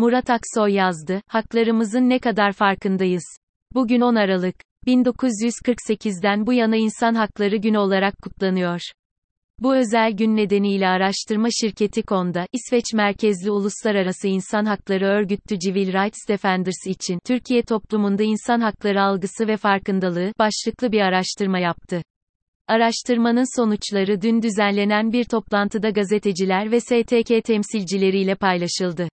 Murat Aksoy yazdı, haklarımızın ne kadar farkındayız. Bugün 10 Aralık. 1948'den bu yana İnsan Hakları Günü olarak kutlanıyor. Bu özel gün nedeniyle araştırma şirketi Konda, İsveç merkezli uluslararası insan hakları örgütü Civil Rights Defenders için Türkiye toplumunda insan hakları algısı ve farkındalığı başlıklı bir araştırma yaptı. Araştırmanın sonuçları dün düzenlenen bir toplantıda gazeteciler ve STK temsilcileriyle paylaşıldı.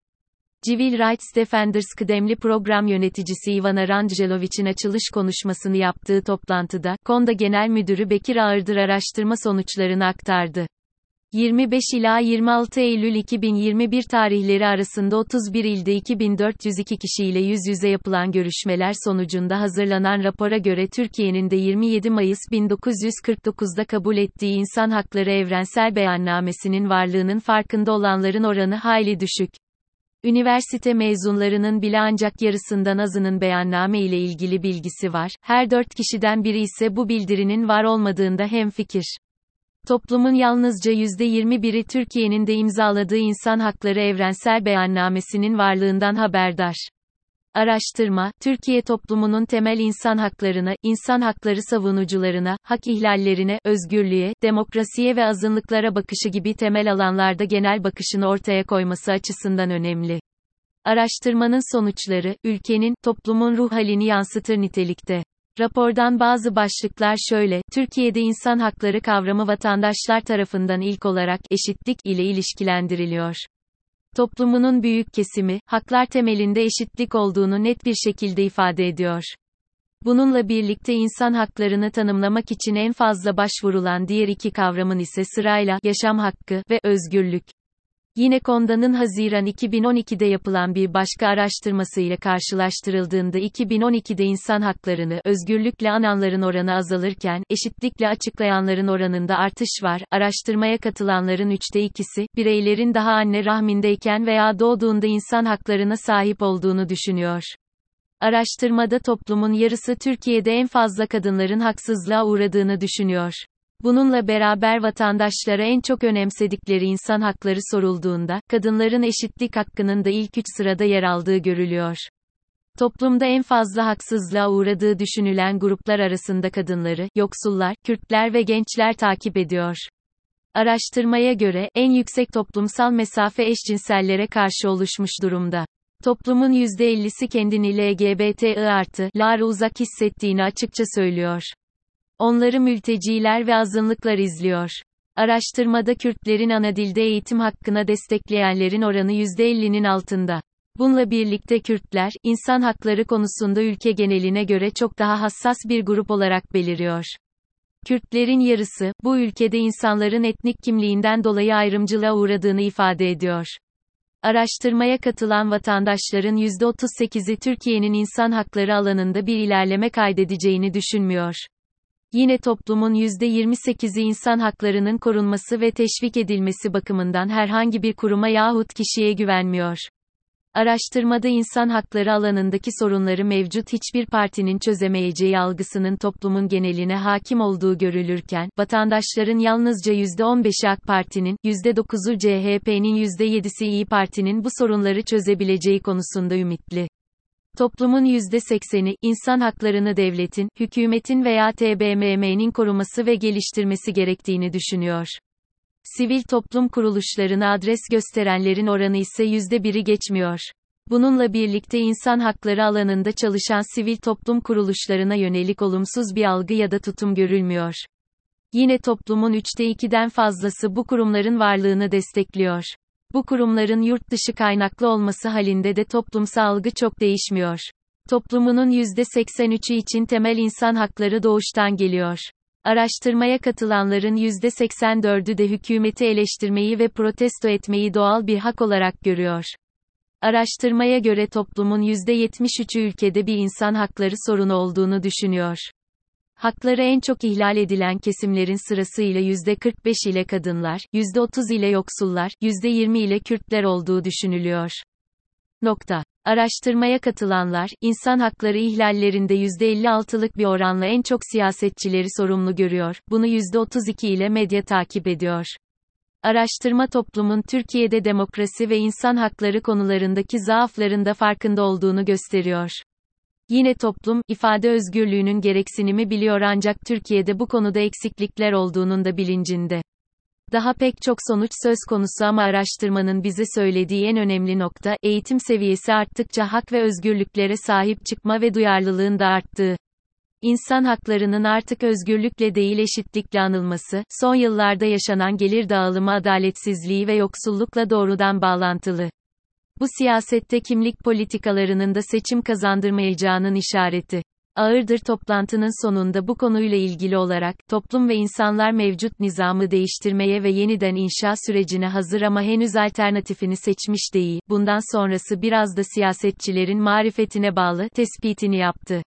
Civil Rights Defenders kıdemli program yöneticisi Ivana Rangelovic'in açılış konuşmasını yaptığı toplantıda, Konda Genel Müdürü Bekir Ağırdır araştırma sonuçlarını aktardı. 25 ila 26 Eylül 2021 tarihleri arasında 31 ilde 2402 kişiyle yüz yüze yapılan görüşmeler sonucunda hazırlanan rapora göre Türkiye'nin de 27 Mayıs 1949'da kabul ettiği İnsan Hakları Evrensel Beyannamesi'nin varlığının farkında olanların oranı hayli düşük. Üniversite mezunlarının bile ancak yarısından azının beyanname ile ilgili bilgisi var, her dört kişiden biri ise bu bildirinin var olmadığında hemfikir. Toplumun yalnızca %21'i Türkiye'nin de imzaladığı İnsan Hakları Evrensel Beyannamesi'nin varlığından haberdar. Araştırma, Türkiye toplumunun temel insan haklarına, insan hakları savunucularına, hak ihlallerine, özgürlüğe, demokrasiye ve azınlıklara bakışı gibi temel alanlarda genel bakışını ortaya koyması açısından önemli. Araştırmanın sonuçları, ülkenin, toplumun ruh halini yansıtır nitelikte. Rapordan bazı başlıklar şöyle, Türkiye'de insan hakları kavramı vatandaşlar tarafından ilk olarak eşitlik ile ilişkilendiriliyor. Toplumunun büyük kesimi, haklar temelinde eşitlik olduğunu net bir şekilde ifade ediyor. Bununla birlikte insan haklarını tanımlamak için en fazla başvurulan diğer iki kavramın ise sırayla yaşam hakkı ve özgürlük. Yine Konda'nın Haziran 2012'de yapılan bir başka araştırmasıyla karşılaştırıldığında 2012'de insan haklarını özgürlükle ananların oranı azalırken, eşitlikle açıklayanların oranında artış var. Araştırmaya katılanların üçte ikisi, bireylerin daha anne rahmindeyken veya doğduğunda insan haklarına sahip olduğunu düşünüyor. Araştırmada toplumun yarısı Türkiye'de en fazla kadınların haksızlığa uğradığını düşünüyor. Bununla beraber vatandaşlara en çok önemsedikleri insan hakları sorulduğunda, kadınların eşitlik hakkının da ilk üç sırada yer aldığı görülüyor. Toplumda en fazla haksızlığa uğradığı düşünülen gruplar arasında kadınları, yoksullar, Kürtler ve gençler takip ediyor. Araştırmaya göre, en yüksek toplumsal mesafe eşcinsellere karşı oluşmuş durumda. Toplumun %50'si kendini LGBT artı, lar uzak hissettiğini açıkça söylüyor. Onları mülteciler ve azınlıklar izliyor. Araştırmada Kürtlerin ana dilde eğitim hakkına destekleyenlerin oranı %50'nin altında. Bununla birlikte Kürtler, insan hakları konusunda ülke geneline göre çok daha hassas bir grup olarak beliriyor. Kürtlerin yarısı, bu ülkede insanların etnik kimliğinden dolayı ayrımcılığa uğradığını ifade ediyor. Araştırmaya katılan vatandaşların %38'i Türkiye'nin insan hakları alanında bir ilerleme kaydedeceğini düşünmüyor. Yine toplumun %28'i insan haklarının korunması ve teşvik edilmesi bakımından herhangi bir kuruma yahut kişiye güvenmiyor. Araştırmada insan hakları alanındaki sorunları mevcut hiçbir partinin çözemeyeceği algısının toplumun geneline hakim olduğu görülürken, vatandaşların yalnızca %15'i AK Parti'nin, %9'u CHP'nin %7'si İyi Parti'nin bu sorunları çözebileceği konusunda ümitli. Toplumun %80'i, insan haklarını devletin, hükümetin veya TBMM'nin koruması ve geliştirmesi gerektiğini düşünüyor. Sivil toplum kuruluşlarına adres gösterenlerin oranı ise %1'i geçmiyor. Bununla birlikte insan hakları alanında çalışan sivil toplum kuruluşlarına yönelik olumsuz bir algı ya da tutum görülmüyor. Yine toplumun üçte ikiden fazlası bu kurumların varlığını destekliyor. Bu kurumların yurt dışı kaynaklı olması halinde de toplumsal algı çok değişmiyor. Toplumunun %83'ü için temel insan hakları doğuştan geliyor. Araştırmaya katılanların %84'ü de hükümeti eleştirmeyi ve protesto etmeyi doğal bir hak olarak görüyor. Araştırmaya göre toplumun %73'ü ülkede bir insan hakları sorunu olduğunu düşünüyor. Hakları en çok ihlal edilen kesimlerin sırasıyla %45 ile kadınlar, %30 ile yoksullar, %20 ile Kürtler olduğu düşünülüyor. Nokta. Araştırmaya katılanlar, insan hakları ihlallerinde %56'lık bir oranla en çok siyasetçileri sorumlu görüyor, bunu %32 ile medya takip ediyor. Araştırma toplumun Türkiye'de demokrasi ve insan hakları konularındaki zaaflarında farkında olduğunu gösteriyor. Yine toplum, ifade özgürlüğünün gereksinimi biliyor ancak Türkiye'de bu konuda eksiklikler olduğunun da bilincinde. Daha pek çok sonuç söz konusu ama araştırmanın bize söylediği en önemli nokta, eğitim seviyesi arttıkça hak ve özgürlüklere sahip çıkma ve duyarlılığın da arttığı. İnsan haklarının artık özgürlükle değil eşitlikle anılması, son yıllarda yaşanan gelir dağılımı adaletsizliği ve yoksullukla doğrudan bağlantılı. Bu siyasette kimlik politikalarının da seçim kazandırmayacağının işareti. Ağırdır toplantının sonunda bu konuyla ilgili olarak, toplum ve insanlar mevcut nizamı değiştirmeye ve yeniden inşa sürecine hazır ama henüz alternatifini seçmiş değil, bundan sonrası biraz da siyasetçilerin marifetine bağlı, tespitini yaptı.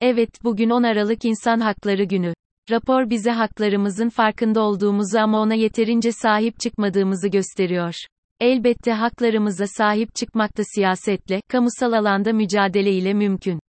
Evet, bugün 10 Aralık İnsan Hakları Günü. Rapor bize haklarımızın farkında olduğumuzu ama ona yeterince sahip çıkmadığımızı gösteriyor. Elbette haklarımıza sahip çıkmak da siyasetle, kamusal alanda mücadele ile mümkün.